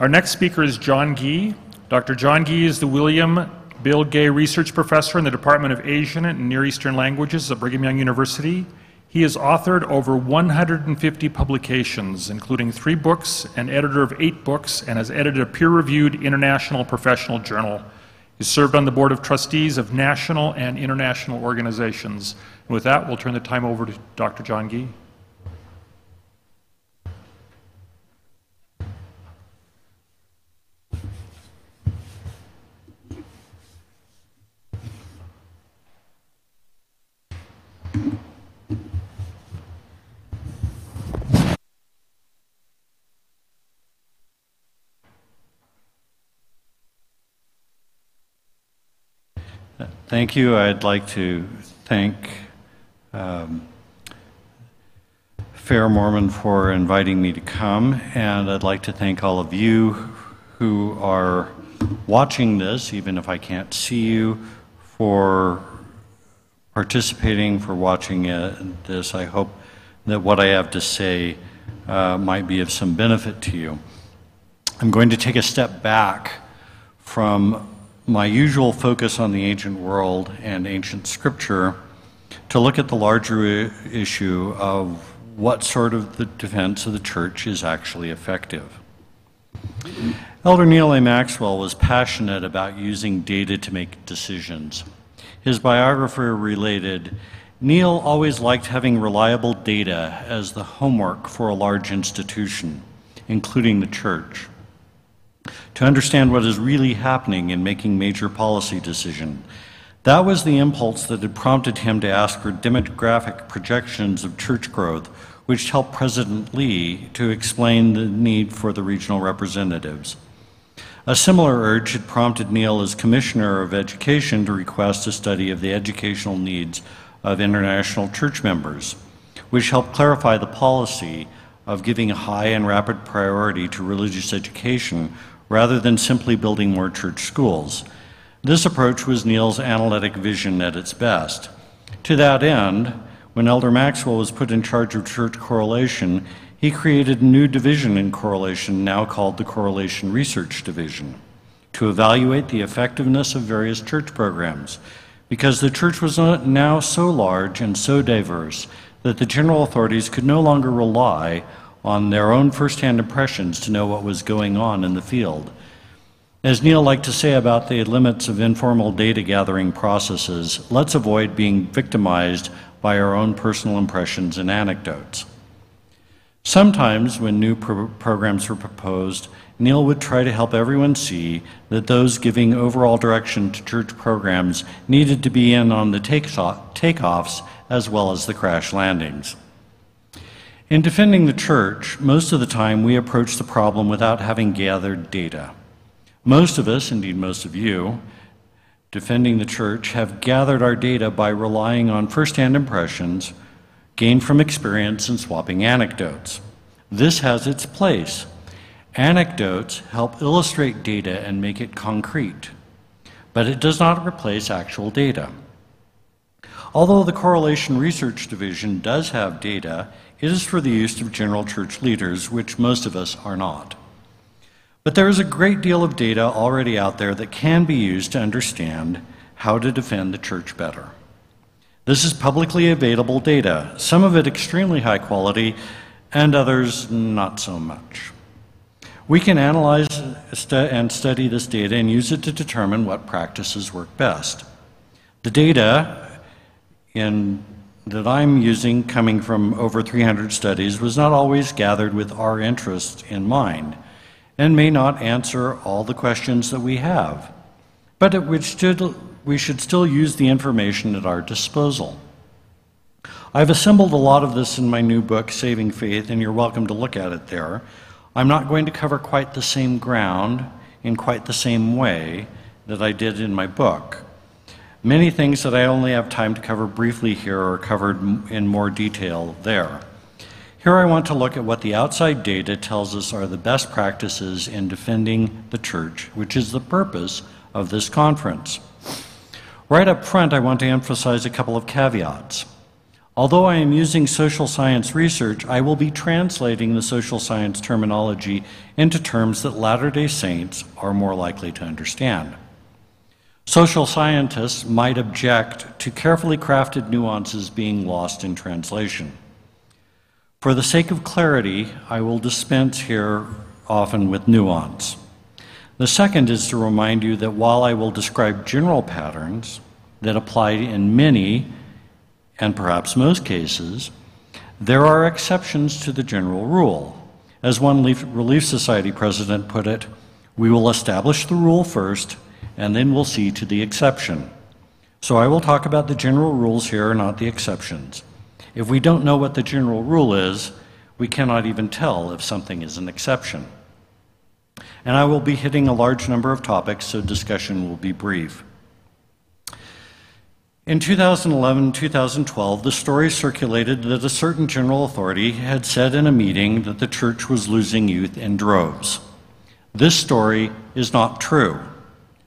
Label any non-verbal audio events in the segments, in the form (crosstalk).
Our next speaker is John Gee. Dr. John Gee is the William Bill Gay Research Professor in the Department of Asian and Near Eastern Languages at Brigham Young University. He has authored over 150 publications, including three books, and editor of eight books, and has edited a peer-reviewed international professional journal. He served on the Board of Trustees of national and international organizations. And with that, we'll turn the time over to Dr. John Gee. Thank you. I'd like to thank um, Fair Mormon for inviting me to come, and I'd like to thank all of you who are watching this, even if I can't see you, for participating, for watching this. I hope that what I have to say uh, might be of some benefit to you. I'm going to take a step back from my usual focus on the ancient world and ancient scripture to look at the larger issue of what sort of the defense of the church is actually effective. Elder Neal A. Maxwell was passionate about using data to make decisions. His biographer related, Neal always liked having reliable data as the homework for a large institution, including the church to understand what is really happening in making major policy decisions. That was the impulse that had prompted him to ask for demographic projections of church growth, which helped President Lee to explain the need for the regional representatives. A similar urge had prompted Neal as Commissioner of Education to request a study of the educational needs of international church members, which helped clarify the policy of giving high and rapid priority to religious education rather than simply building more church schools. This approach was Neal's analytic vision at its best. To that end, when Elder Maxwell was put in charge of church correlation, he created a new division in correlation, now called the Correlation Research Division, to evaluate the effectiveness of various church programs. Because the church was now so large and so diverse that the general authorities could no longer rely on their own firsthand impressions to know what was going on in the field. As Neal liked to say about the limits of informal data gathering processes, let's avoid being victimized by our own personal impressions and anecdotes. Sometimes, when new pro programs were proposed, Neal would try to help everyone see that those giving overall direction to church programs needed to be in on the takeoffs as well as the crash landings. In defending the church, most of the time we approach the problem without having gathered data. Most of us, indeed most of you, defending the church, have gathered our data by relying on firsthand impressions gained from experience and swapping anecdotes. This has its place. Anecdotes help illustrate data and make it concrete, but it does not replace actual data. Although the Correlation Research Division does have data, it is for the use of general church leaders, which most of us are not. But there is a great deal of data already out there that can be used to understand how to defend the church better. This is publicly available data, some of it extremely high quality, and others not so much. We can analyze and study this data and use it to determine what practices work best. The data in that I'm using, coming from over 300 studies, was not always gathered with our interest in mind and may not answer all the questions that we have. But it would still, we should still use the information at our disposal. I've assembled a lot of this in my new book, Saving Faith, and you're welcome to look at it there. I'm not going to cover quite the same ground in quite the same way that I did in my book. Many things that I only have time to cover briefly here are covered in more detail there. Here I want to look at what the outside data tells us are the best practices in defending the church, which is the purpose of this conference. Right up front, I want to emphasize a couple of caveats. Although I am using social science research, I will be translating the social science terminology into terms that Latter day Saints are more likely to understand. Social scientists might object to carefully crafted nuances being lost in translation. For the sake of clarity, I will dispense here often with nuance. The second is to remind you that while I will describe general patterns that apply in many and perhaps most cases, there are exceptions to the general rule. As one Relief Society president put it, we will establish the rule first and then we'll see to the exception. So I will talk about the general rules here, not the exceptions. If we don't know what the general rule is, we cannot even tell if something is an exception. And I will be hitting a large number of topics, so discussion will be brief. In 2011 2012, the story circulated that a certain general authority had said in a meeting that the church was losing youth in droves. This story is not true.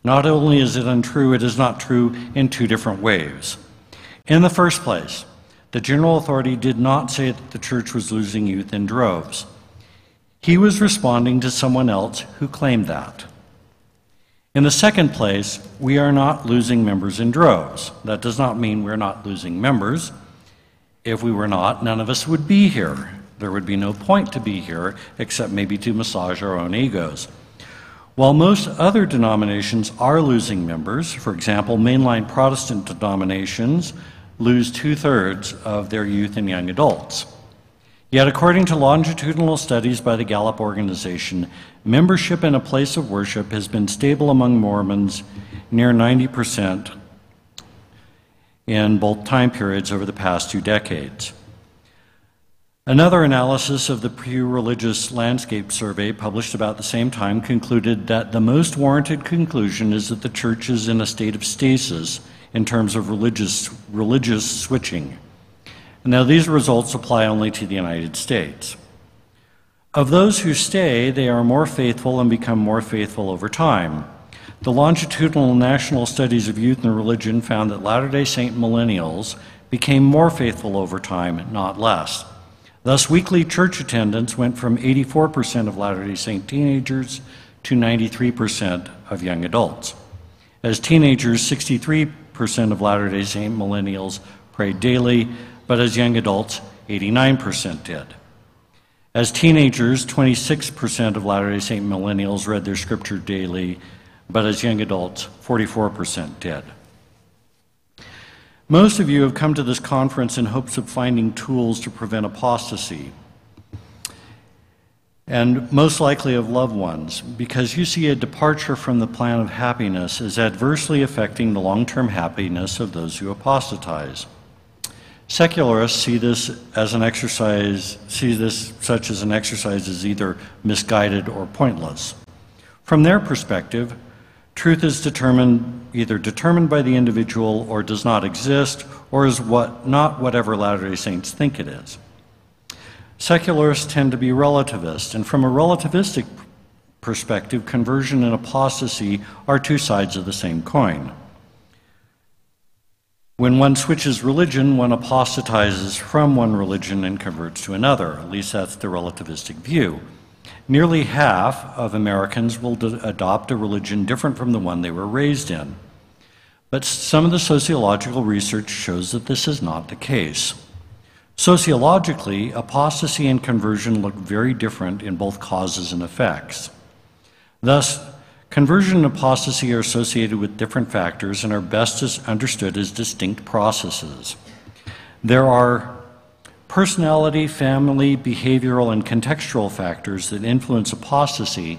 Not only is it untrue, it is not true in two different ways. In the first place, the general authority did not say that the church was losing youth in droves. He was responding to someone else who claimed that. In the second place, we are not losing members in droves. That does not mean we're not losing members. If we were not, none of us would be here. There would be no point to be here except maybe to massage our own egos. While most other denominations are losing members, for example, mainline Protestant denominations lose two thirds of their youth and young adults. Yet, according to longitudinal studies by the Gallup organization, membership in a place of worship has been stable among Mormons near 90% in both time periods over the past two decades. Another analysis of the Pew Religious Landscape Survey, published about the same time, concluded that the most warranted conclusion is that the church is in a state of stasis in terms of religious, religious switching. Now, these results apply only to the United States. Of those who stay, they are more faithful and become more faithful over time. The longitudinal national studies of youth and religion found that Latter day Saint millennials became more faithful over time, not less. Thus, weekly church attendance went from 84% of Latter day Saint teenagers to 93% of young adults. As teenagers, 63% of Latter day Saint millennials prayed daily, but as young adults, 89% did. As teenagers, 26% of Latter day Saint millennials read their scripture daily, but as young adults, 44% did. Most of you have come to this conference in hopes of finding tools to prevent apostasy, and most likely of loved ones, because you see a departure from the plan of happiness as adversely affecting the long term happiness of those who apostatize. Secularists see this as an exercise, see this such as an exercise as either misguided or pointless. From their perspective, truth is determined either determined by the individual or does not exist or is what not whatever Latter-day Saints think it is. Secularists tend to be relativist, and from a relativistic perspective, conversion and apostasy are two sides of the same coin. When one switches religion, one apostatizes from one religion and converts to another. At least that's the relativistic view. Nearly half of Americans will adopt a religion different from the one they were raised in. But some of the sociological research shows that this is not the case. Sociologically, apostasy and conversion look very different in both causes and effects. Thus, Conversion and apostasy are associated with different factors and are best understood as distinct processes. There are personality, family, behavioral, and contextual factors that influence apostasy,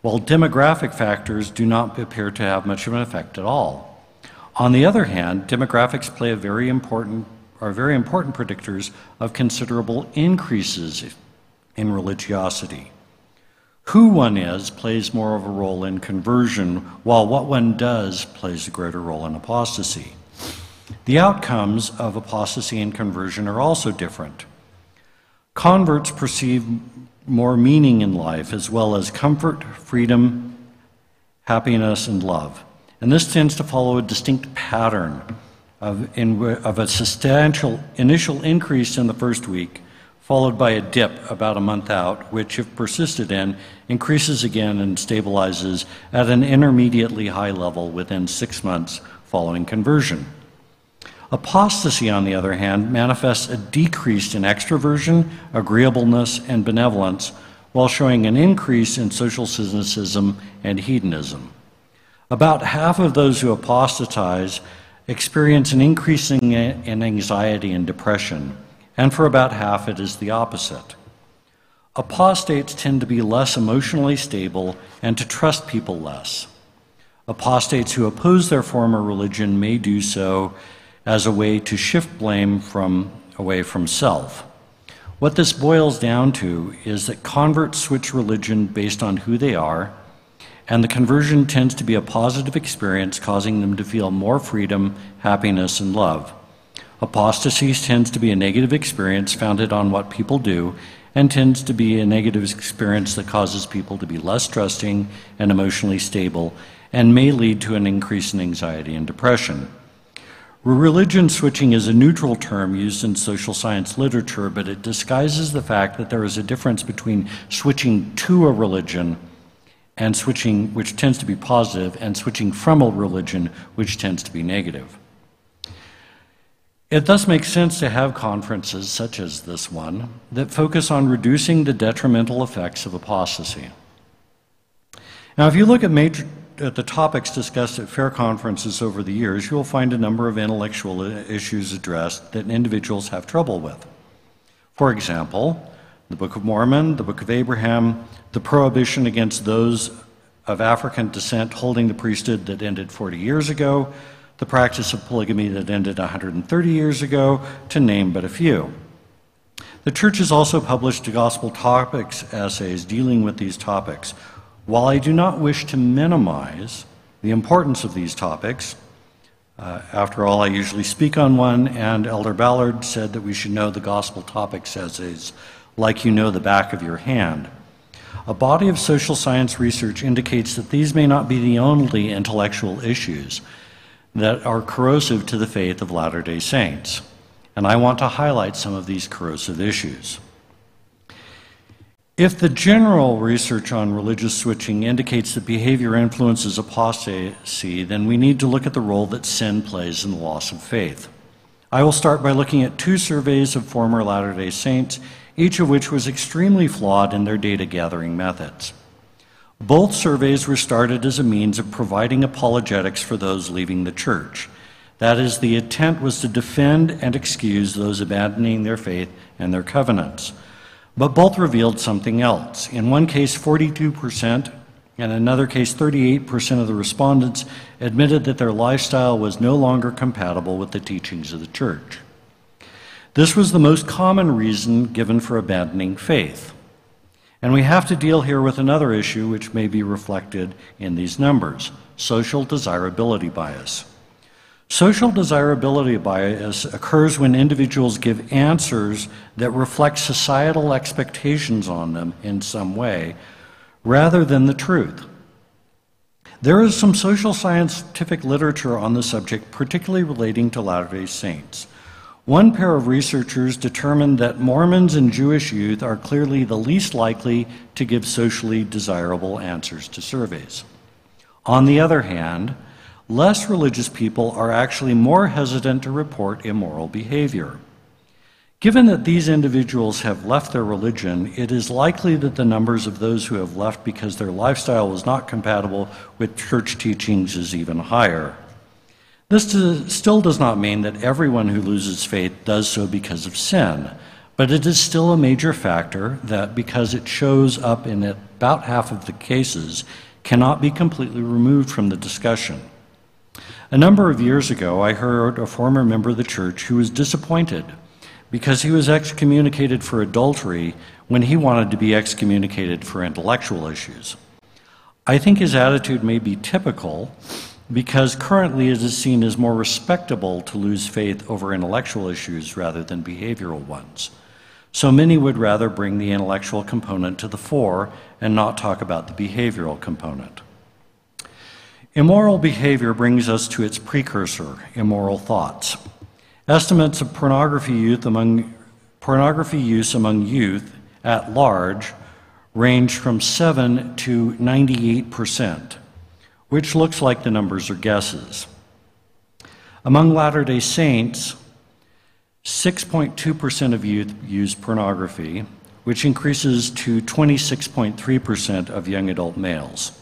while demographic factors do not appear to have much of an effect at all. On the other hand, demographics play a very important, are very important predictors of considerable increases in religiosity. Who one is plays more of a role in conversion, while what one does plays a greater role in apostasy. The outcomes of apostasy and conversion are also different. Converts perceive more meaning in life, as well as comfort, freedom, happiness, and love. And this tends to follow a distinct pattern of, in, of a substantial initial increase in the first week, followed by a dip about a month out, which, if persisted in, increases again and stabilizes at an intermediately high level within six months following conversion. Apostasy, on the other hand, manifests a decrease in extroversion, agreeableness, and benevolence, while showing an increase in social cynicism and hedonism. About half of those who apostatize experience an increase in anxiety and depression, and for about half it is the opposite. Apostates tend to be less emotionally stable and to trust people less. Apostates who oppose their former religion may do so as a way to shift blame from away from self. What this boils down to is that converts switch religion based on who they are, and the conversion tends to be a positive experience, causing them to feel more freedom, happiness, and love. Apostasy tends to be a negative experience founded on what people do, and tends to be a negative experience that causes people to be less trusting and emotionally stable, and may lead to an increase in anxiety and depression. Religion switching is a neutral term used in social science literature, but it disguises the fact that there is a difference between switching to a religion and switching, which tends to be positive, and switching from a religion, which tends to be negative. It thus makes sense to have conferences such as this one that focus on reducing the detrimental effects of apostasy. Now, if you look at major, at the topics discussed at fair conferences over the years, you will find a number of intellectual issues addressed that individuals have trouble with. For example, the Book of Mormon, the Book of Abraham, the prohibition against those of African descent holding the priesthood that ended 40 years ago, the practice of polygamy that ended 130 years ago, to name but a few. The church has also published gospel topics essays dealing with these topics, while I do not wish to minimize the importance of these topics, uh, after all, I usually speak on one, and Elder Ballard said that we should know the gospel topics as is, like you know the back of your hand. A body of social science research indicates that these may not be the only intellectual issues that are corrosive to the faith of Latter day Saints, and I want to highlight some of these corrosive issues. If the general research on religious switching indicates that behavior influences apostasy, then we need to look at the role that sin plays in the loss of faith. I will start by looking at two surveys of former Latter day Saints, each of which was extremely flawed in their data gathering methods. Both surveys were started as a means of providing apologetics for those leaving the church. That is, the intent was to defend and excuse those abandoning their faith and their covenants. But both revealed something else. In one case, 42%, and in another case, 38% of the respondents admitted that their lifestyle was no longer compatible with the teachings of the church. This was the most common reason given for abandoning faith. And we have to deal here with another issue which may be reflected in these numbers social desirability bias. Social desirability bias occurs when individuals give answers that reflect societal expectations on them in some way, rather than the truth. There is some social scientific literature on the subject, particularly relating to Latter day Saints. One pair of researchers determined that Mormons and Jewish youth are clearly the least likely to give socially desirable answers to surveys. On the other hand, less religious people are actually more hesitant to report immoral behavior. Given that these individuals have left their religion, it is likely that the numbers of those who have left because their lifestyle was not compatible with church teachings is even higher. This still does not mean that everyone who loses faith does so because of sin, but it is still a major factor that, because it shows up in about half of the cases, cannot be completely removed from the discussion. A number of years ago, I heard a former member of the church who was disappointed because he was excommunicated for adultery when he wanted to be excommunicated for intellectual issues. I think his attitude may be typical because currently it is seen as more respectable to lose faith over intellectual issues rather than behavioral ones. So many would rather bring the intellectual component to the fore and not talk about the behavioral component. Immoral behavior brings us to its precursor, immoral thoughts. Estimates of pornography, youth among, pornography use among youth at large range from 7 to 98 percent, which looks like the numbers are guesses. Among Latter day Saints, 6.2% of youth use pornography, which increases to 26.3% of young adult males.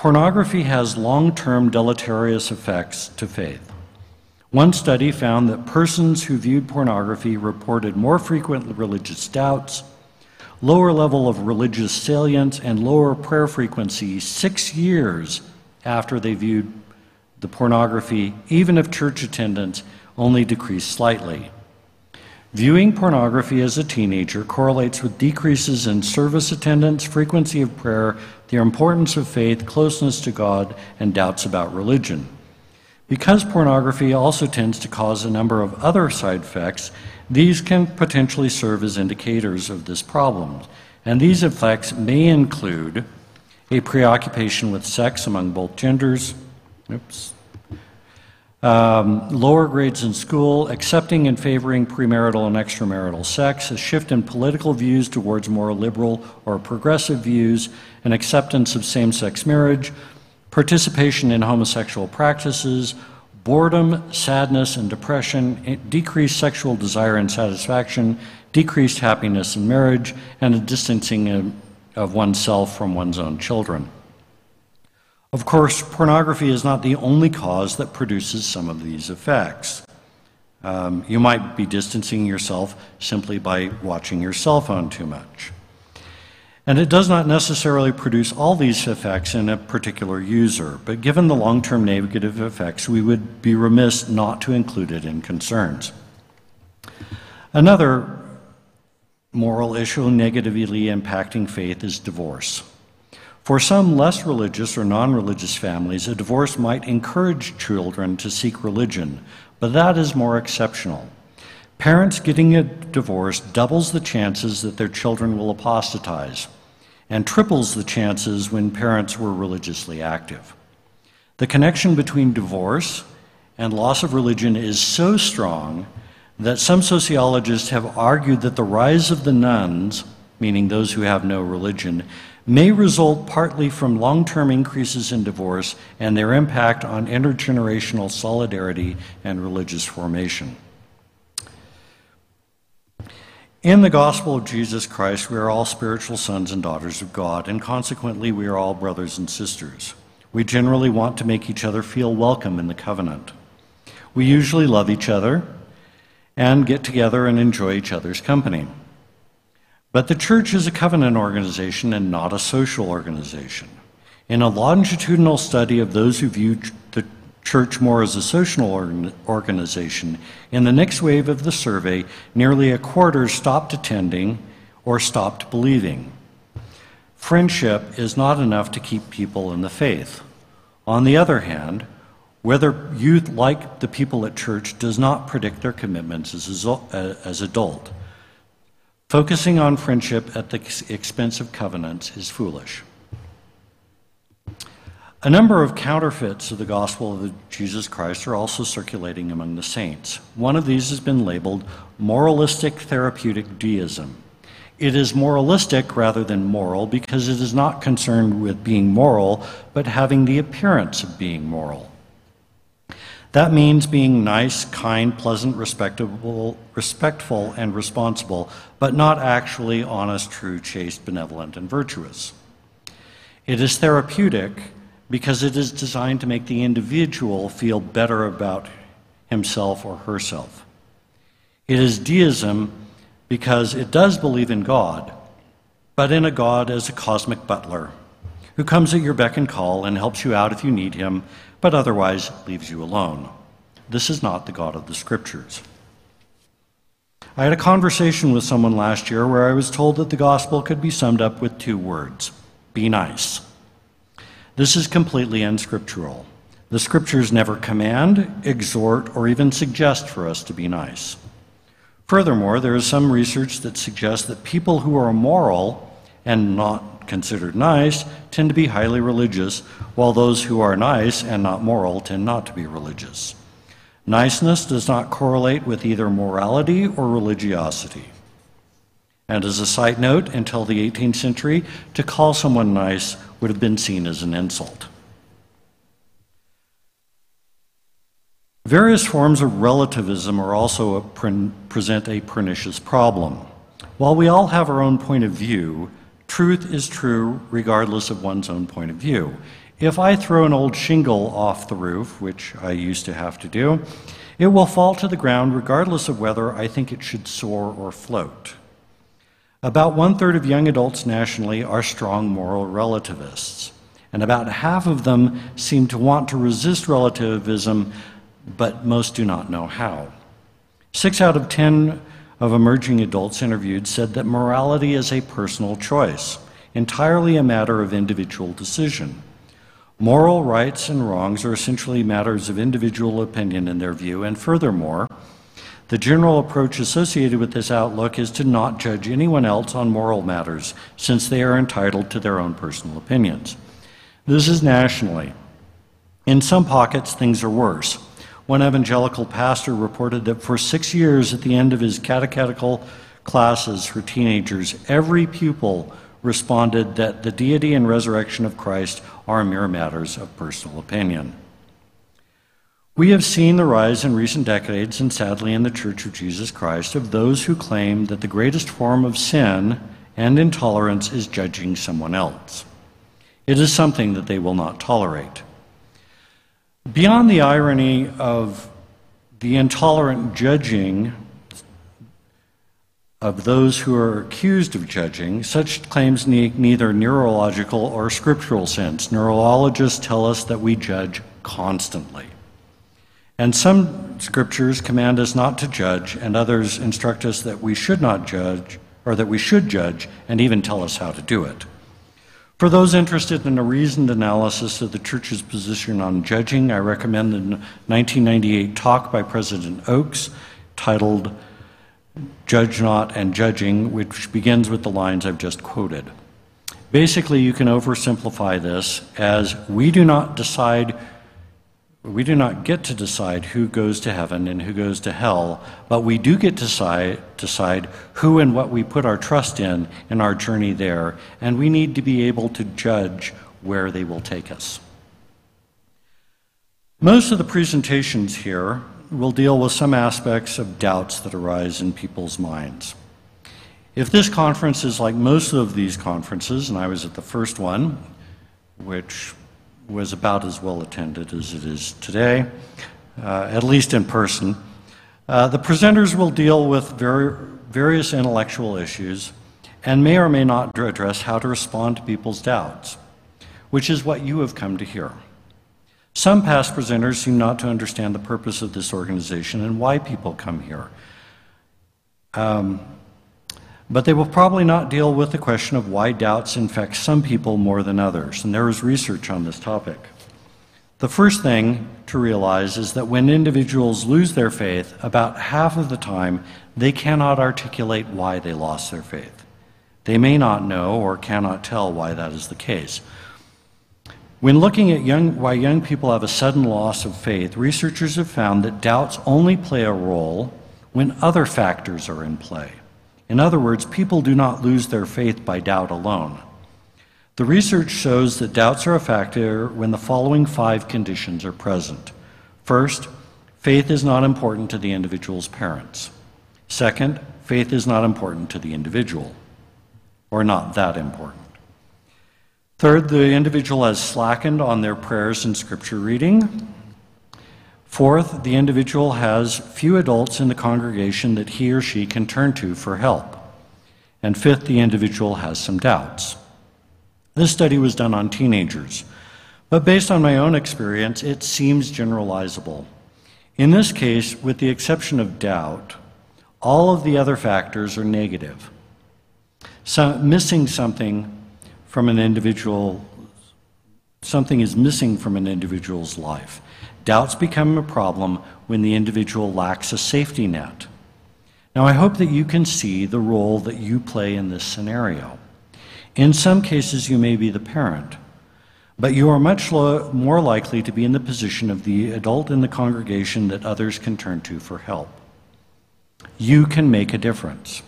Pornography has long term deleterious effects to faith. One study found that persons who viewed pornography reported more frequent religious doubts, lower level of religious salience, and lower prayer frequency six years after they viewed the pornography, even if church attendance only decreased slightly. Viewing pornography as a teenager correlates with decreases in service attendance, frequency of prayer, the importance of faith, closeness to God, and doubts about religion. Because pornography also tends to cause a number of other side effects, these can potentially serve as indicators of this problem. And these effects may include a preoccupation with sex among both genders, oops, um, lower grades in school, accepting and favoring premarital and extramarital sex, a shift in political views towards more liberal or progressive views, an acceptance of same sex marriage, participation in homosexual practices, boredom, sadness, and depression, decreased sexual desire and satisfaction, decreased happiness in marriage, and a distancing of oneself from one's own children. Of course, pornography is not the only cause that produces some of these effects. Um, you might be distancing yourself simply by watching your cell phone too much. And it does not necessarily produce all these effects in a particular user, but given the long term negative effects, we would be remiss not to include it in concerns. Another moral issue negatively impacting faith is divorce. For some less religious or non religious families, a divorce might encourage children to seek religion, but that is more exceptional. Parents getting a divorce doubles the chances that their children will apostatize and triples the chances when parents were religiously active. The connection between divorce and loss of religion is so strong that some sociologists have argued that the rise of the nones, meaning those who have no religion, may result partly from long term increases in divorce and their impact on intergenerational solidarity and religious formation. In the gospel of Jesus Christ, we are all spiritual sons and daughters of God, and consequently, we are all brothers and sisters. We generally want to make each other feel welcome in the covenant. We usually love each other and get together and enjoy each other's company. But the church is a covenant organization and not a social organization. In a longitudinal study of those who view the church more as a social organization, in the next wave of the survey, nearly a quarter stopped attending or stopped believing. Friendship is not enough to keep people in the faith. On the other hand, whether youth like the people at church does not predict their commitments as, as adult. Focusing on friendship at the expense of covenants is foolish. A number of counterfeits of the gospel of Jesus Christ are also circulating among the saints. One of these has been labeled moralistic therapeutic deism. It is moralistic rather than moral because it is not concerned with being moral, but having the appearance of being moral. That means being nice, kind, pleasant, respectable, respectful, and responsible, but not actually honest, true, chaste, benevolent, and virtuous. It is therapeutic because it is designed to make the individual feel better about himself or herself. It is deism because it does believe in God, but in a God as a cosmic butler who comes at your beck and call and helps you out if you need him, but otherwise leaves you alone. This is not the God of the Scriptures. I had a conversation with someone last year where I was told that the gospel could be summed up with two words be nice. This is completely unscriptural. The scriptures never command, exhort, or even suggest for us to be nice. Furthermore, there is some research that suggests that people who are moral and not considered nice tend to be highly religious, while those who are nice and not moral tend not to be religious. Niceness does not correlate with either morality or religiosity. And as a side note, until the 18th century, to call someone nice would have been seen as an insult. Various forms of relativism are also a pre- present a pernicious problem. While we all have our own point of view, truth is true regardless of one's own point of view. If I throw an old shingle off the roof, which I used to have to do, it will fall to the ground regardless of whether I think it should soar or float. About one third of young adults nationally are strong moral relativists, and about half of them seem to want to resist relativism but most do not know how. Six out of ten of emerging adults interviewed said that morality is a personal choice, entirely a matter of individual decision. Moral rights and wrongs are essentially matters of individual opinion in their view, and furthermore, the general approach associated with this outlook is to not judge anyone else on moral matters, since they are entitled to their own personal opinions. This is nationally. In some pockets, things are worse. One evangelical pastor reported that for six years at the end of his catechetical classes for teenagers, every pupil responded that the deity and resurrection of Christ are mere matters of personal opinion. We have seen the rise in recent decades, and sadly in the Church of Jesus Christ, of those who claim that the greatest form of sin and intolerance is judging someone else. It is something that they will not tolerate. Beyond the irony of the intolerant judging of those who are accused of judging, such claims need neither neurological or scriptural sense. Neurologists tell us that we judge constantly. And some scriptures command us not to judge, and others instruct us that we should not judge, or that we should judge, and even tell us how to do it. For those interested in a reasoned analysis of the Church's position on judging, I recommend the 1998 talk by President Oaks titled Judge Not and Judging, which begins with the lines I've just quoted. Basically, you can oversimplify this as we do not decide we do not get to decide who goes to heaven and who goes to hell, but we do get to decide, decide who and what we put our trust in in our journey there, and we need to be able to judge where they will take us. Most of the presentations here will deal with some aspects of doubts that arise in people's minds. If this conference is like most of these conferences, and I was at the first one, which was about as well attended as it is today, uh, at least in person. Uh, the presenters will deal with very, various intellectual issues and may or may not address how to respond to people's doubts, which is what you have come to hear. Some past presenters seem not to understand the purpose of this organization and why people come here. Um, but they will probably not deal with the question of why doubts infect some people more than others, and there is research on this topic. The first thing to realize is that when individuals lose their faith, about half of the time they cannot articulate why they lost their faith. They may not know or cannot tell why that is the case. When looking at young, why young people have a sudden loss of faith, researchers have found that doubts only play a role when other factors are in play. In other words, people do not lose their faith by doubt alone. The research shows that doubts are a factor when the following five conditions are present. First, faith is not important to the individual's parents. Second, faith is not important to the individual, or not that important. Third, the individual has slackened on their prayers and scripture reading. Fourth, the individual has few adults in the congregation that he or she can turn to for help. And fifth, the individual has some doubts. This study was done on teenagers, but based on my own experience, it seems generalizable. In this case, with the exception of doubt, all of the other factors are negative. So, missing something from an individual, something is missing from an individual's life. Doubts become a problem when the individual lacks a safety net. Now, I hope that you can see the role that you play in this scenario. In some cases, you may be the parent, but you are much lo- more likely to be in the position of the adult in the congregation that others can turn to for help. You can make a difference.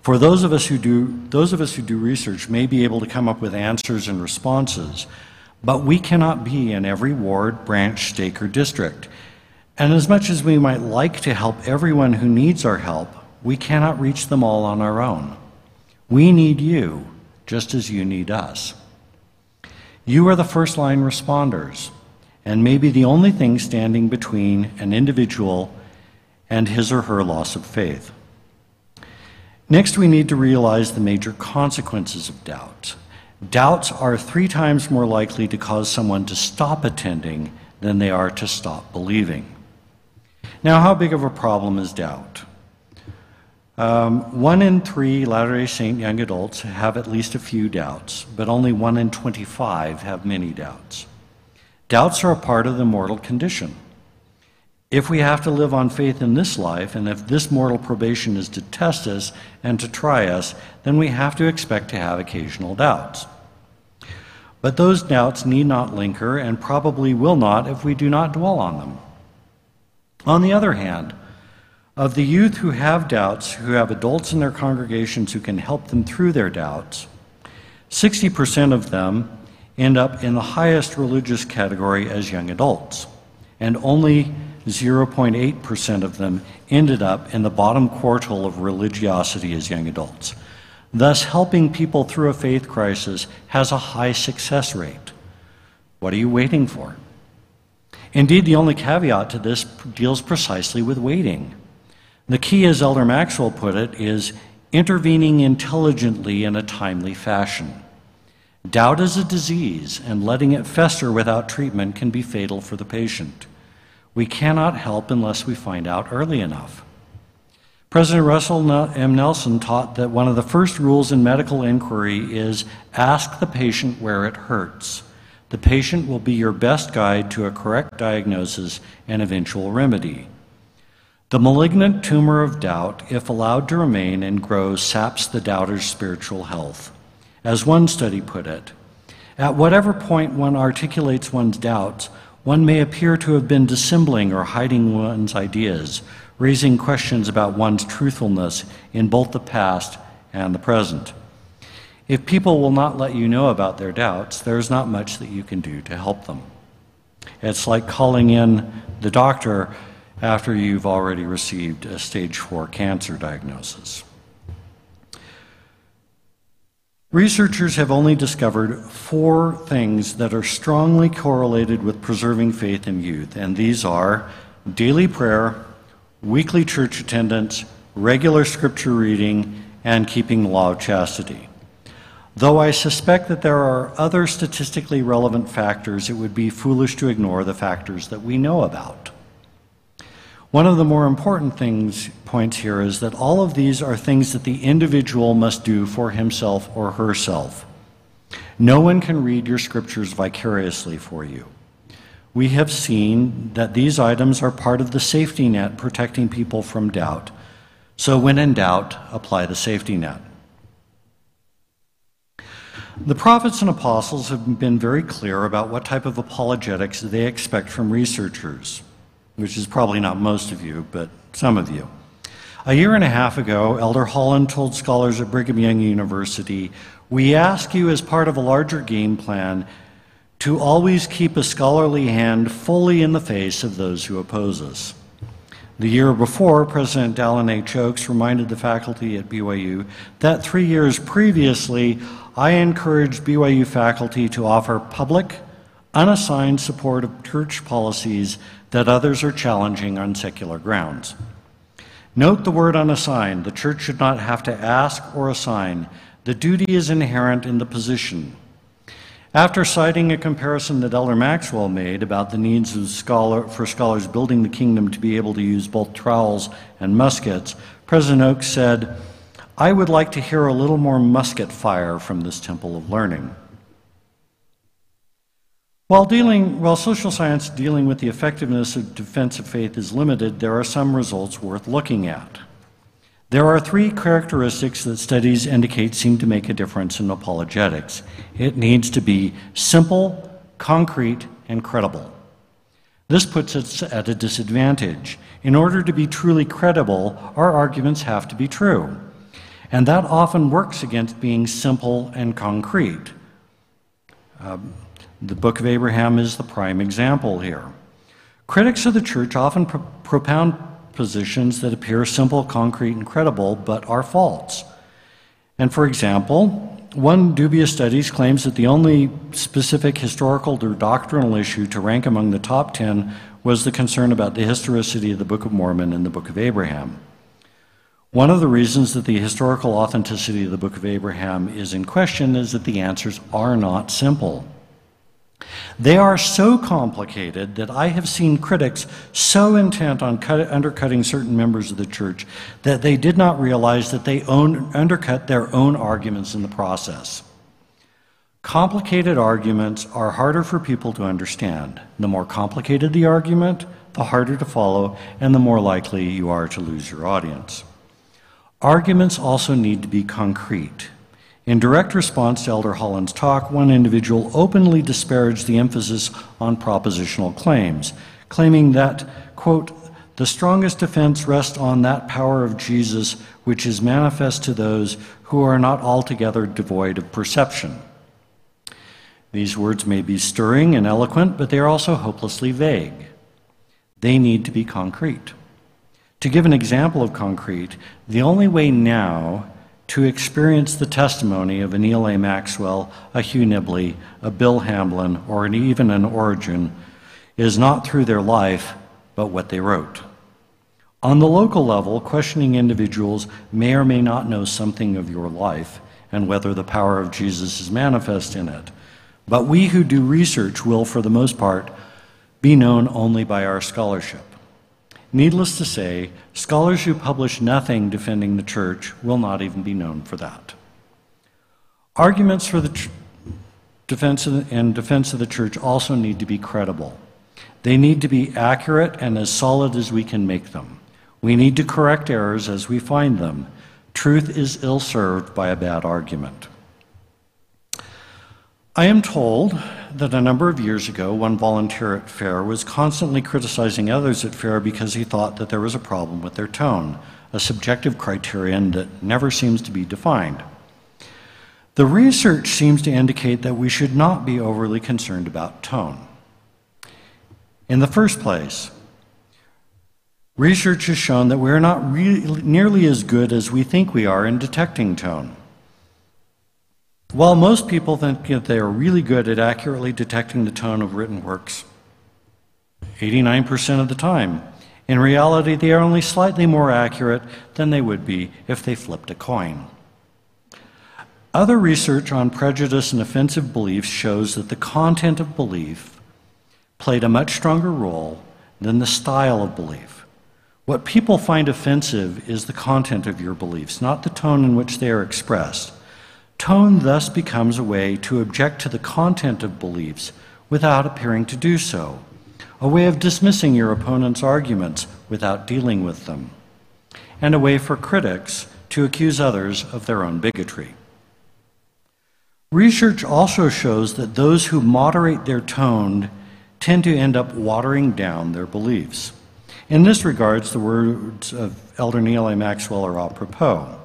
For those of us who do, those of us who do research may be able to come up with answers and responses, but we cannot be in every ward, branch, stake, or district. And as much as we might like to help everyone who needs our help, we cannot reach them all on our own. We need you, just as you need us. You are the first line responders, and maybe the only thing standing between an individual and his or her loss of faith. Next, we need to realize the major consequences of doubt. Doubts are three times more likely to cause someone to stop attending than they are to stop believing. Now, how big of a problem is doubt? Um, one in three Latter day Saint young adults have at least a few doubts, but only one in 25 have many doubts. Doubts are a part of the mortal condition. If we have to live on faith in this life, and if this mortal probation is to test us and to try us, then we have to expect to have occasional doubts. But those doubts need not linger and probably will not if we do not dwell on them. On the other hand, of the youth who have doubts, who have adults in their congregations who can help them through their doubts, 60% of them end up in the highest religious category as young adults, and only 0.8% of them ended up in the bottom quartile of religiosity as young adults. Thus, helping people through a faith crisis has a high success rate. What are you waiting for? Indeed, the only caveat to this deals precisely with waiting. The key, as Elder Maxwell put it, is intervening intelligently in a timely fashion. Doubt is a disease, and letting it fester without treatment can be fatal for the patient. We cannot help unless we find out early enough. President Russell M. Nelson taught that one of the first rules in medical inquiry is ask the patient where it hurts. The patient will be your best guide to a correct diagnosis and eventual remedy. The malignant tumor of doubt, if allowed to remain and grow, saps the doubter's spiritual health. As one study put it, at whatever point one articulates one's doubts, one may appear to have been dissembling or hiding one's ideas, raising questions about one's truthfulness in both the past and the present. If people will not let you know about their doubts, there's not much that you can do to help them. It's like calling in the doctor after you've already received a stage four cancer diagnosis. Researchers have only discovered four things that are strongly correlated with preserving faith in youth, and these are daily prayer, weekly church attendance, regular scripture reading, and keeping the law of chastity. Though I suspect that there are other statistically relevant factors, it would be foolish to ignore the factors that we know about. One of the more important things, points here is that all of these are things that the individual must do for himself or herself. No one can read your scriptures vicariously for you. We have seen that these items are part of the safety net protecting people from doubt. So, when in doubt, apply the safety net. The prophets and apostles have been very clear about what type of apologetics they expect from researchers which is probably not most of you, but some of you. A year and a half ago, Elder Holland told scholars at Brigham Young University, We ask you, as part of a larger game plan, to always keep a scholarly hand fully in the face of those who oppose us. The year before, President Dallin H. Oaks reminded the faculty at BYU that three years previously, I encouraged BYU faculty to offer public, unassigned support of church policies that others are challenging on secular grounds. Note the word unassigned. The church should not have to ask or assign. The duty is inherent in the position. After citing a comparison that Elder Maxwell made about the needs scholar, for scholars building the kingdom to be able to use both trowels and muskets, President Oaks said, I would like to hear a little more musket fire from this temple of learning. While, dealing, while social science dealing with the effectiveness of defense of faith is limited, there are some results worth looking at. There are three characteristics that studies indicate seem to make a difference in apologetics. It needs to be simple, concrete, and credible. This puts us at a disadvantage. In order to be truly credible, our arguments have to be true. And that often works against being simple and concrete. Um, the Book of Abraham is the prime example here. Critics of the church often pro- propound positions that appear simple, concrete, and credible, but are false. And for example, one dubious studies claims that the only specific historical or doctrinal issue to rank among the top 10 was the concern about the historicity of the Book of Mormon and the Book of Abraham. One of the reasons that the historical authenticity of the Book of Abraham is in question is that the answers are not simple. They are so complicated that I have seen critics so intent on cut, undercutting certain members of the church that they did not realize that they own, undercut their own arguments in the process. Complicated arguments are harder for people to understand. The more complicated the argument, the harder to follow, and the more likely you are to lose your audience. Arguments also need to be concrete. In direct response to Elder Holland's talk, one individual openly disparaged the emphasis on propositional claims, claiming that, quote, the strongest defense rests on that power of Jesus which is manifest to those who are not altogether devoid of perception. These words may be stirring and eloquent, but they are also hopelessly vague. They need to be concrete. To give an example of concrete, the only way now to experience the testimony of an Neal A. Maxwell, a Hugh Nibley, a Bill Hamblin, or an, even an Origen is not through their life, but what they wrote. On the local level, questioning individuals may or may not know something of your life and whether the power of Jesus is manifest in it. But we who do research will, for the most part, be known only by our scholarship. Needless to say, scholars who publish nothing defending the church will not even be known for that. Arguments for the defense the, and defense of the church also need to be credible. They need to be accurate and as solid as we can make them. We need to correct errors as we find them. Truth is ill served by a bad argument. I am told that a number of years ago, one volunteer at FAIR was constantly criticizing others at FAIR because he thought that there was a problem with their tone, a subjective criterion that never seems to be defined. The research seems to indicate that we should not be overly concerned about tone. In the first place, research has shown that we are not really, nearly as good as we think we are in detecting tone. While most people think that they are really good at accurately detecting the tone of written works, 89% of the time, in reality, they are only slightly more accurate than they would be if they flipped a coin. Other research on prejudice and offensive beliefs shows that the content of belief played a much stronger role than the style of belief. What people find offensive is the content of your beliefs, not the tone in which they are expressed. Tone thus becomes a way to object to the content of beliefs without appearing to do so, a way of dismissing your opponent's arguments without dealing with them, and a way for critics to accuse others of their own bigotry. Research also shows that those who moderate their tone tend to end up watering down their beliefs. In this regards, the words of Elder Neal A. Maxwell are apropos.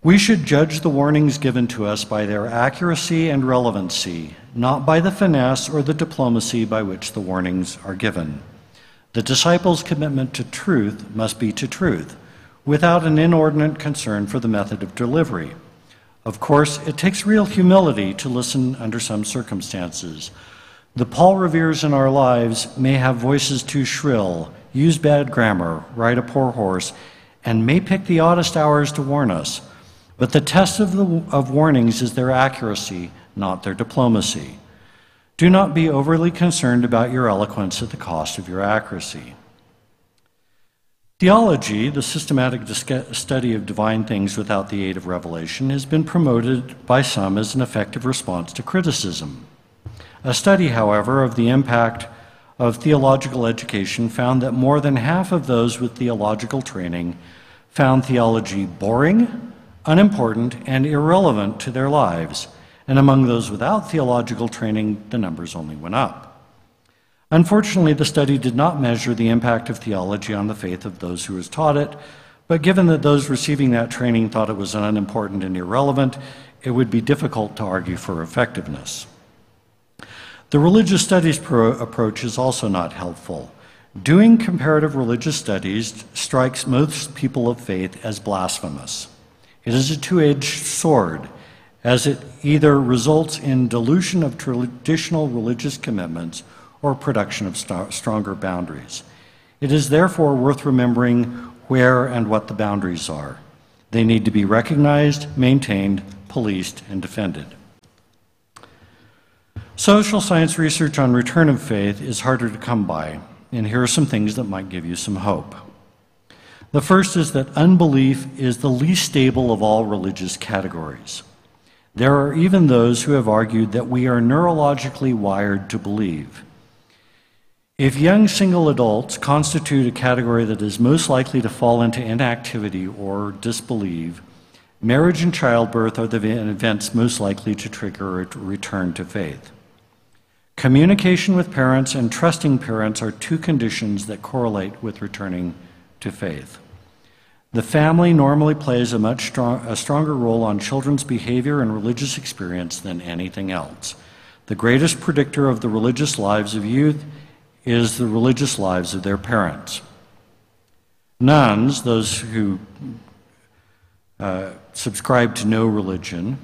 We should judge the warnings given to us by their accuracy and relevancy, not by the finesse or the diplomacy by which the warnings are given. The disciples' commitment to truth must be to truth, without an inordinate concern for the method of delivery. Of course, it takes real humility to listen under some circumstances. The Paul Reveres in our lives may have voices too shrill, use bad grammar, ride a poor horse, and may pick the oddest hours to warn us. But the test of, the, of warnings is their accuracy, not their diplomacy. Do not be overly concerned about your eloquence at the cost of your accuracy. Theology, the systematic study of divine things without the aid of revelation, has been promoted by some as an effective response to criticism. A study, however, of the impact of theological education found that more than half of those with theological training found theology boring, unimportant, and irrelevant to their lives. And among those without theological training, the numbers only went up. Unfortunately, the study did not measure the impact of theology on the faith of those who was taught it, but given that those receiving that training thought it was unimportant and irrelevant, it would be difficult to argue for effectiveness. The religious studies pro- approach is also not helpful. Doing comparative religious studies strikes most people of faith as blasphemous. It is a two edged sword, as it either results in dilution of traditional religious commitments or production of st- stronger boundaries. It is therefore worth remembering where and what the boundaries are. They need to be recognized, maintained, policed, and defended. Social science research on return of faith is harder to come by, and here are some things that might give you some hope. The first is that unbelief is the least stable of all religious categories. There are even those who have argued that we are neurologically wired to believe. If young single adults constitute a category that is most likely to fall into inactivity or disbelieve, marriage and childbirth are the events most likely to trigger a return to faith. Communication with parents and trusting parents are two conditions that correlate with returning to faith. The family normally plays a much strong, a stronger role on children's behavior and religious experience than anything else. The greatest predictor of the religious lives of youth is the religious lives of their parents. Nones, those who uh, subscribe to no religion,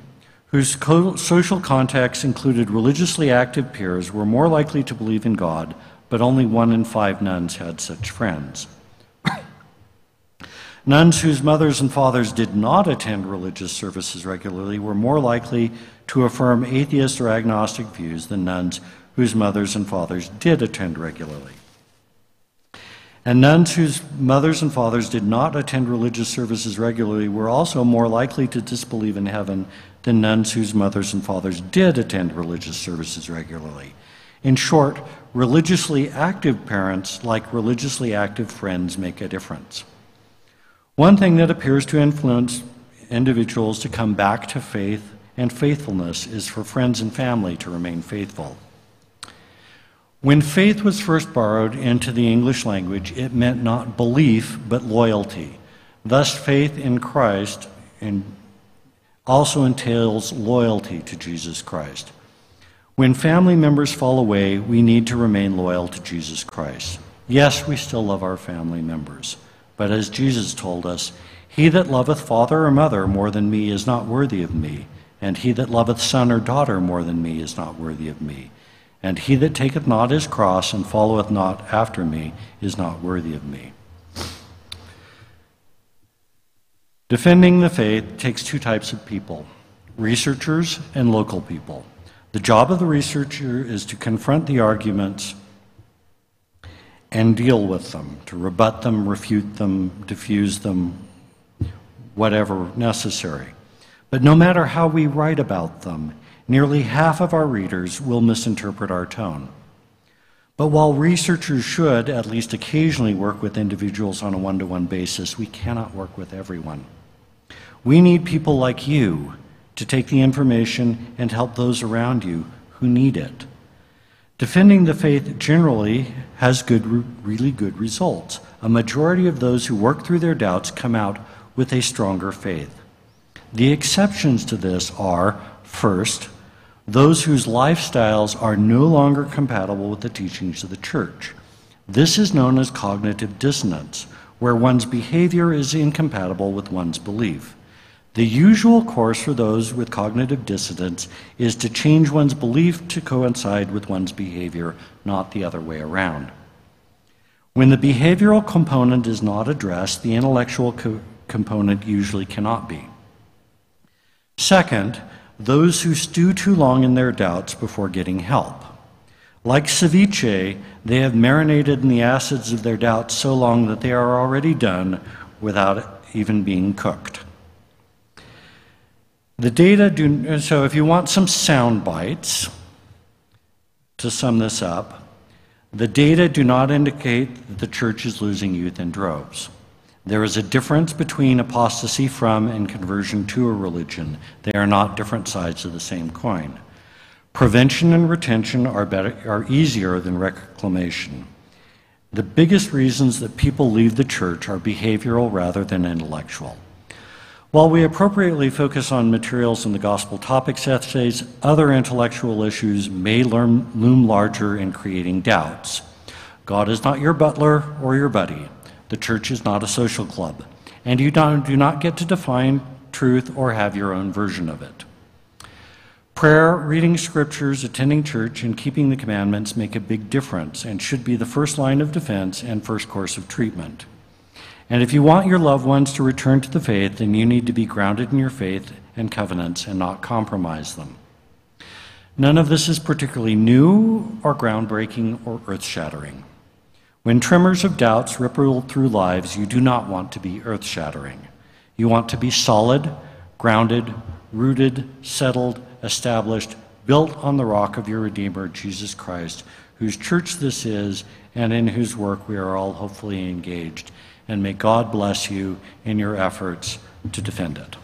whose co- social contacts included religiously active peers, were more likely to believe in God, but only one in five nones had such friends. Nuns whose mothers and fathers did not attend religious services regularly were more likely to affirm atheist or agnostic views than nones whose mothers and fathers did attend regularly. And nones whose mothers and fathers did not attend religious services regularly were also more likely to disbelieve in heaven than nones whose mothers and fathers did attend religious services regularly. In short, religiously active parents, like religiously active friends, make a difference. One thing that appears to influence individuals to come back to faith and faithfulness is for friends and family to remain faithful. When faith was first borrowed into the English language, it meant not belief, but loyalty. Thus, faith in Christ also entails loyalty to Jesus Christ. When family members fall away, we need to remain loyal to Jesus Christ. Yes, we still love our family members, but as Jesus told us, he that loveth father or mother more than me is not worthy of me, and he that loveth son or daughter more than me is not worthy of me. And he that taketh not his cross and followeth not after me is not worthy of me. Defending the faith takes two types of people researchers and local people. The job of the researcher is to confront the arguments and deal with them, to rebut them, refute them, diffuse them, whatever necessary. But no matter how we write about them, nearly half of our readers will misinterpret our tone. But while researchers should at least occasionally work with individuals on a one to one basis, we cannot work with everyone. We need people like you to take the information and help those around you who need it. Defending the faith generally has good, really good results. A majority of those who work through their doubts come out with a stronger faith. The exceptions to this are first, those whose lifestyles are no longer compatible with the teachings of the church. This is known as cognitive dissonance, where one's behavior is incompatible with one's belief. The usual course for those with cognitive dissonance is to change one's belief to coincide with one's behavior, not the other way around. When the behavioral component is not addressed, the intellectual co- component usually cannot be. Second, those who stew too long in their doubts before getting help. Like ceviche, they have marinated in the acids of their doubts so long that they are already done without even being cooked. The data do so if you want some sound bites to sum this up, the data do not indicate that the church is losing youth in droves. There is a difference between apostasy from and conversion to a religion. They are not different sides of the same coin. Prevention and retention are, better, are easier than reclamation. The biggest reasons that people leave the church are behavioral rather than intellectual. While we appropriately focus on materials in the gospel topics essays, other intellectual issues may loom larger in creating doubts. God is not your butler or your buddy. The church is not a social club, and you do not get to define truth or have your own version of it. Prayer, reading scriptures, attending church, and keeping the commandments make a big difference and should be the first line of defense and first course of treatment. And if you want your loved ones to return to the faith, then you need to be grounded in your faith and covenants and not compromise them. None of this is particularly new or groundbreaking or earth shattering. When tremors of doubts ripple through lives, you do not want to be earth shattering. You want to be solid, grounded, rooted, settled, established, built on the rock of your Redeemer, Jesus Christ, whose church this is and in whose work we are all hopefully engaged. And may God bless you in your efforts to defend it.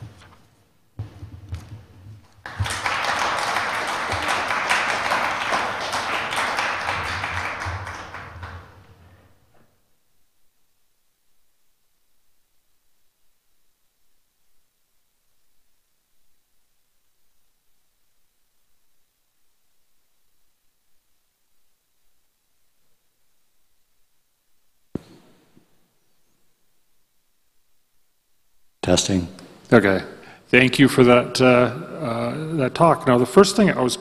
Testing. Okay. Thank you for that, uh, uh, that talk. Now, the first thing I was,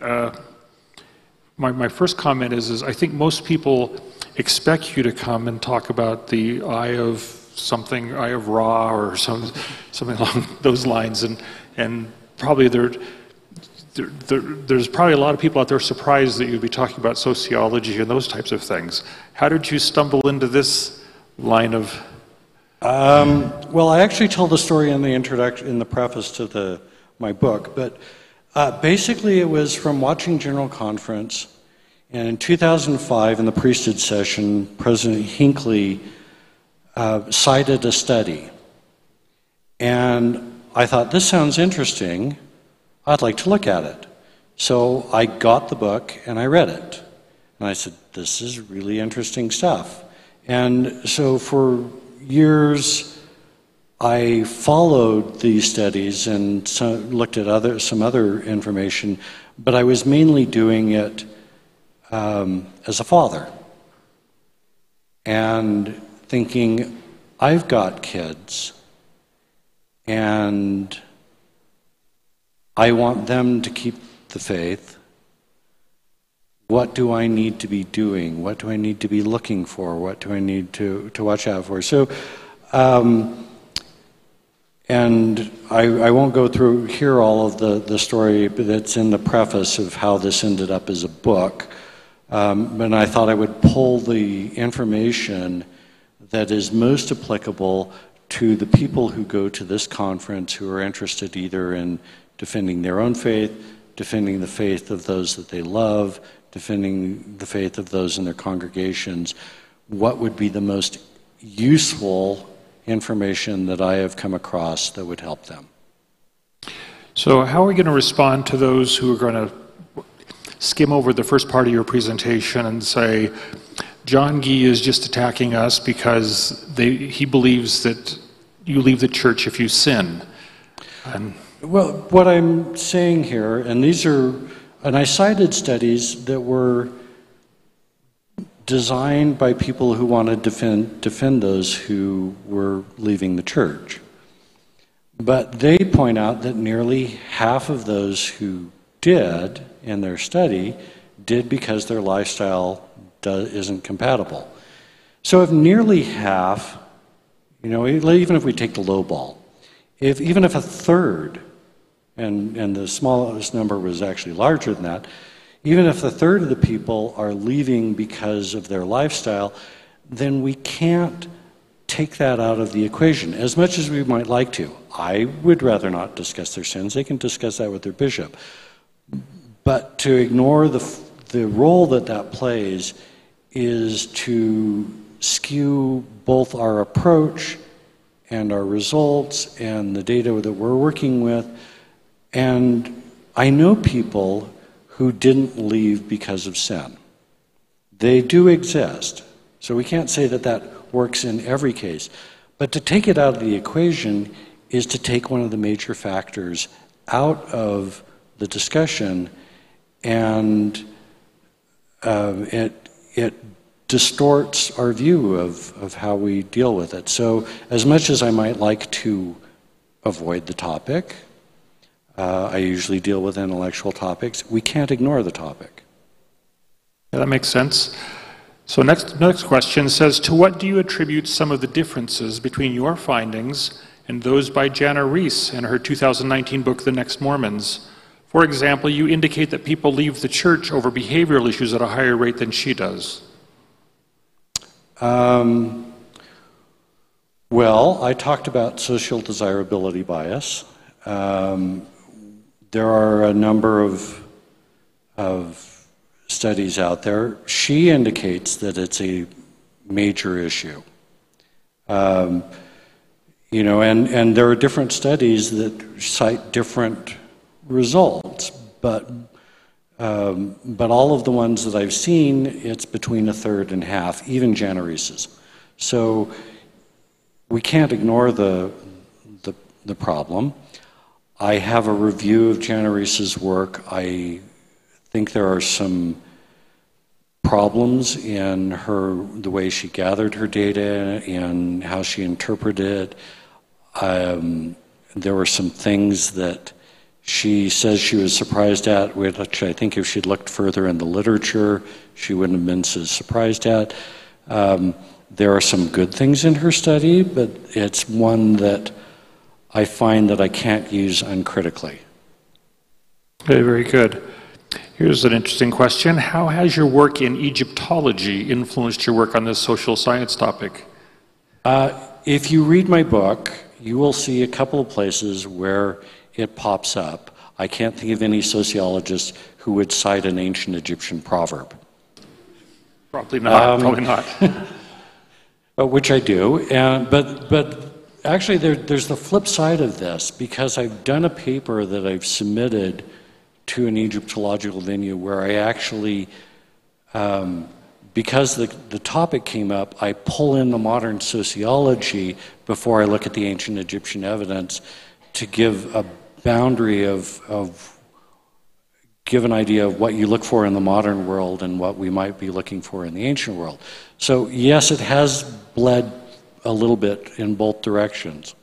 uh, my, my first comment is, is I think most people expect you to come and talk about the eye of something, eye of Ra or some, something (laughs) along those lines. And, and probably there, there, there, there's probably a lot of people out there surprised that you'd be talking about sociology and those types of things. How did you stumble into this line of um, well, I actually tell the story in the introduction, in the preface to the, my book, but uh, basically it was from watching General Conference. And in 2005, in the priesthood session, President Hinckley uh, cited a study. And I thought, this sounds interesting. I'd like to look at it. So I got the book and I read it. And I said, this is really interesting stuff. And so for years, I followed these studies and looked at other, some other information, but I was mainly doing it um, as a father and thinking, I've got kids and I want them to keep the faith. What do I need to be doing? What do I need to be looking for? What do I need to, to watch out for? So, um, and I, I, won't go through here all of the, the story that's in the preface of how this ended up as a book. Um, but I thought I would pull the information that is most applicable to the people who go to this conference who are interested either in defending their own faith, defending the faith of those that they love, defending the faith of those in their congregations, what would be the most useful information that I have come across that would help them? So, how are we going to respond to those who are going to skim over the first part of your presentation and say, John Gee is just attacking us because they, he believes that you leave the church if you sin? And well, what I'm saying here, and these are and I cited studies that were designed by people who wanted to defend, defend those who were leaving the church. But they point out that nearly half of those who did in their study did because their lifestyle isn't compatible. So if nearly half, you know, even if we take the low ball, if even if a third and, and the smallest number was actually larger than that, even if a third of the people are leaving because of their lifestyle, then we can't take that out of the equation as much as we might like to. I would rather not discuss their sins. They can discuss that with their bishop. But to ignore the, the role that that plays is to skew both our approach and our results and the data that we're working with. And I know people who didn't leave because of sin. They do exist. So we can't say that that works in every case. But to take it out of the equation is to take one of the major factors out of the discussion and uh, it, it distorts our view of, of how we deal with it. So, as much as I might like to avoid the topic, uh, I usually deal with intellectual topics, we can't ignore the topic. Yeah, that makes sense. So next, next question says, to what do you attribute some of the differences between your findings and those by Jana Riess in her 2019 book, The Next Mormons? For example, you indicate that people leave the church over behavioral issues at a higher rate than she does. Um, well, I talked about social desirability bias. Um, there are a number of, of studies out there. She indicates that it's a major issue. Um, you know, and, and there are different studies that cite different results, but, um, but all of the ones that I've seen, it's between a third and half, even Jana Riess's. So we can't ignore the, the, the problem. I have a review of Jana Riess's work. I think there are some problems in her the way she gathered her data and how she interpreted it. Um, there were some things that she says she was surprised at, which I think if she'd looked further in the literature, she wouldn't have been so surprised at. Um, there are some good things in her study, but it's one that I find that I can't use uncritically. Okay, very good. Here's an interesting question. How has your work in Egyptology influenced your work on this social science topic? Uh, if you read my book, you will see a couple of places where it pops up. I can't think of any sociologist who would cite an ancient Egyptian proverb. Probably not. Um, probably not. (laughs) which I do. And, but, but actually, there, there's the flip side of this because I've done a paper that I've submitted to an Egyptological venue where I actually, um, because the, the topic came up, I pull in the modern sociology before I look at the ancient Egyptian evidence to give a boundary of, of give an idea of what you look for in the modern world and what we might be looking for in the ancient world. So, yes, it has bled a little bit in both directions.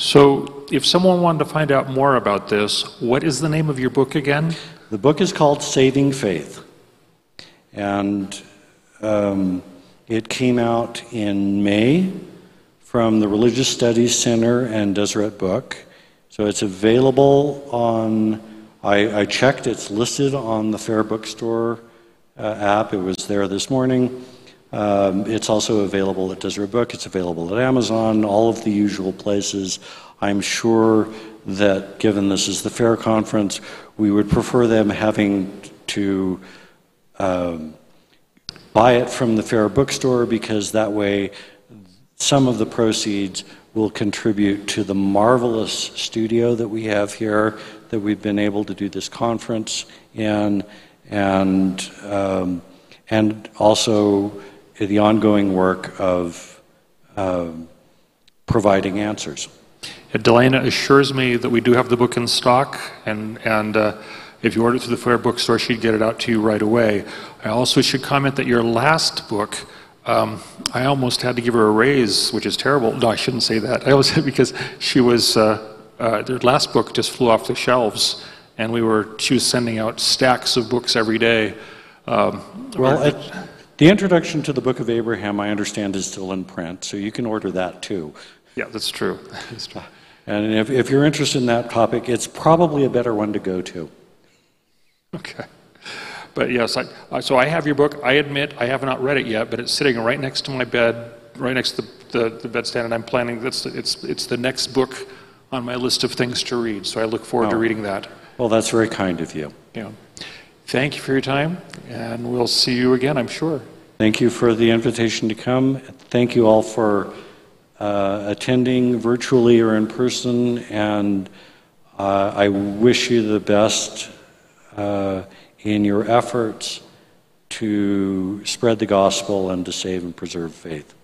So, if someone wanted to find out more about this, what is the name of your book again? The book is called Saving Faith. And um, it came out in May from the Religious Studies Center and Deseret Book. So it's available on, I, I checked, it's listed on the Fair Bookstore uh, app. It was there this morning. Um, it's also available at Deseret Book. It's available at Amazon, all of the usual places. I'm sure that given this is the fair conference, we would prefer them having to um, buy it from the fair bookstore because that way some of the proceeds will contribute to the marvelous studio that we have here that we've been able to do this conference in, and, um, and also the ongoing work of um, providing answers. Delana assures me that we do have the book in stock, and, and uh, if you order it through the Fair Bookstore, she'd get it out to you right away. I also should comment that your last book, um, I almost had to give her a raise, which is terrible. No, I shouldn't say that. I always because she was uh, uh, their last book just flew off the shelves, and we were she was sending out stacks of books every day. Um, well, it, the introduction to the Book of Abraham, I understand, is still in print, so you can order that too. Yeah, that's true. That's true. (laughs) And if, if you're interested in that topic, it's probably a better one to go to. Okay. But yes, I, so I have your book. I admit I have not read it yet, but it's sitting right next to my bed, right next to the, the, the bedstand, and I'm planning, that's, it's, it's the next book on my list of things to read, so I look forward oh. to reading that. Well, that's very kind of you. Yeah. Thank you for your time, and we'll see you again, I'm sure. Thank you for the invitation to come. Thank you all for uh, attending virtually or in person, and uh, I wish you the best uh, in your efforts to spread the gospel and to save and preserve faith.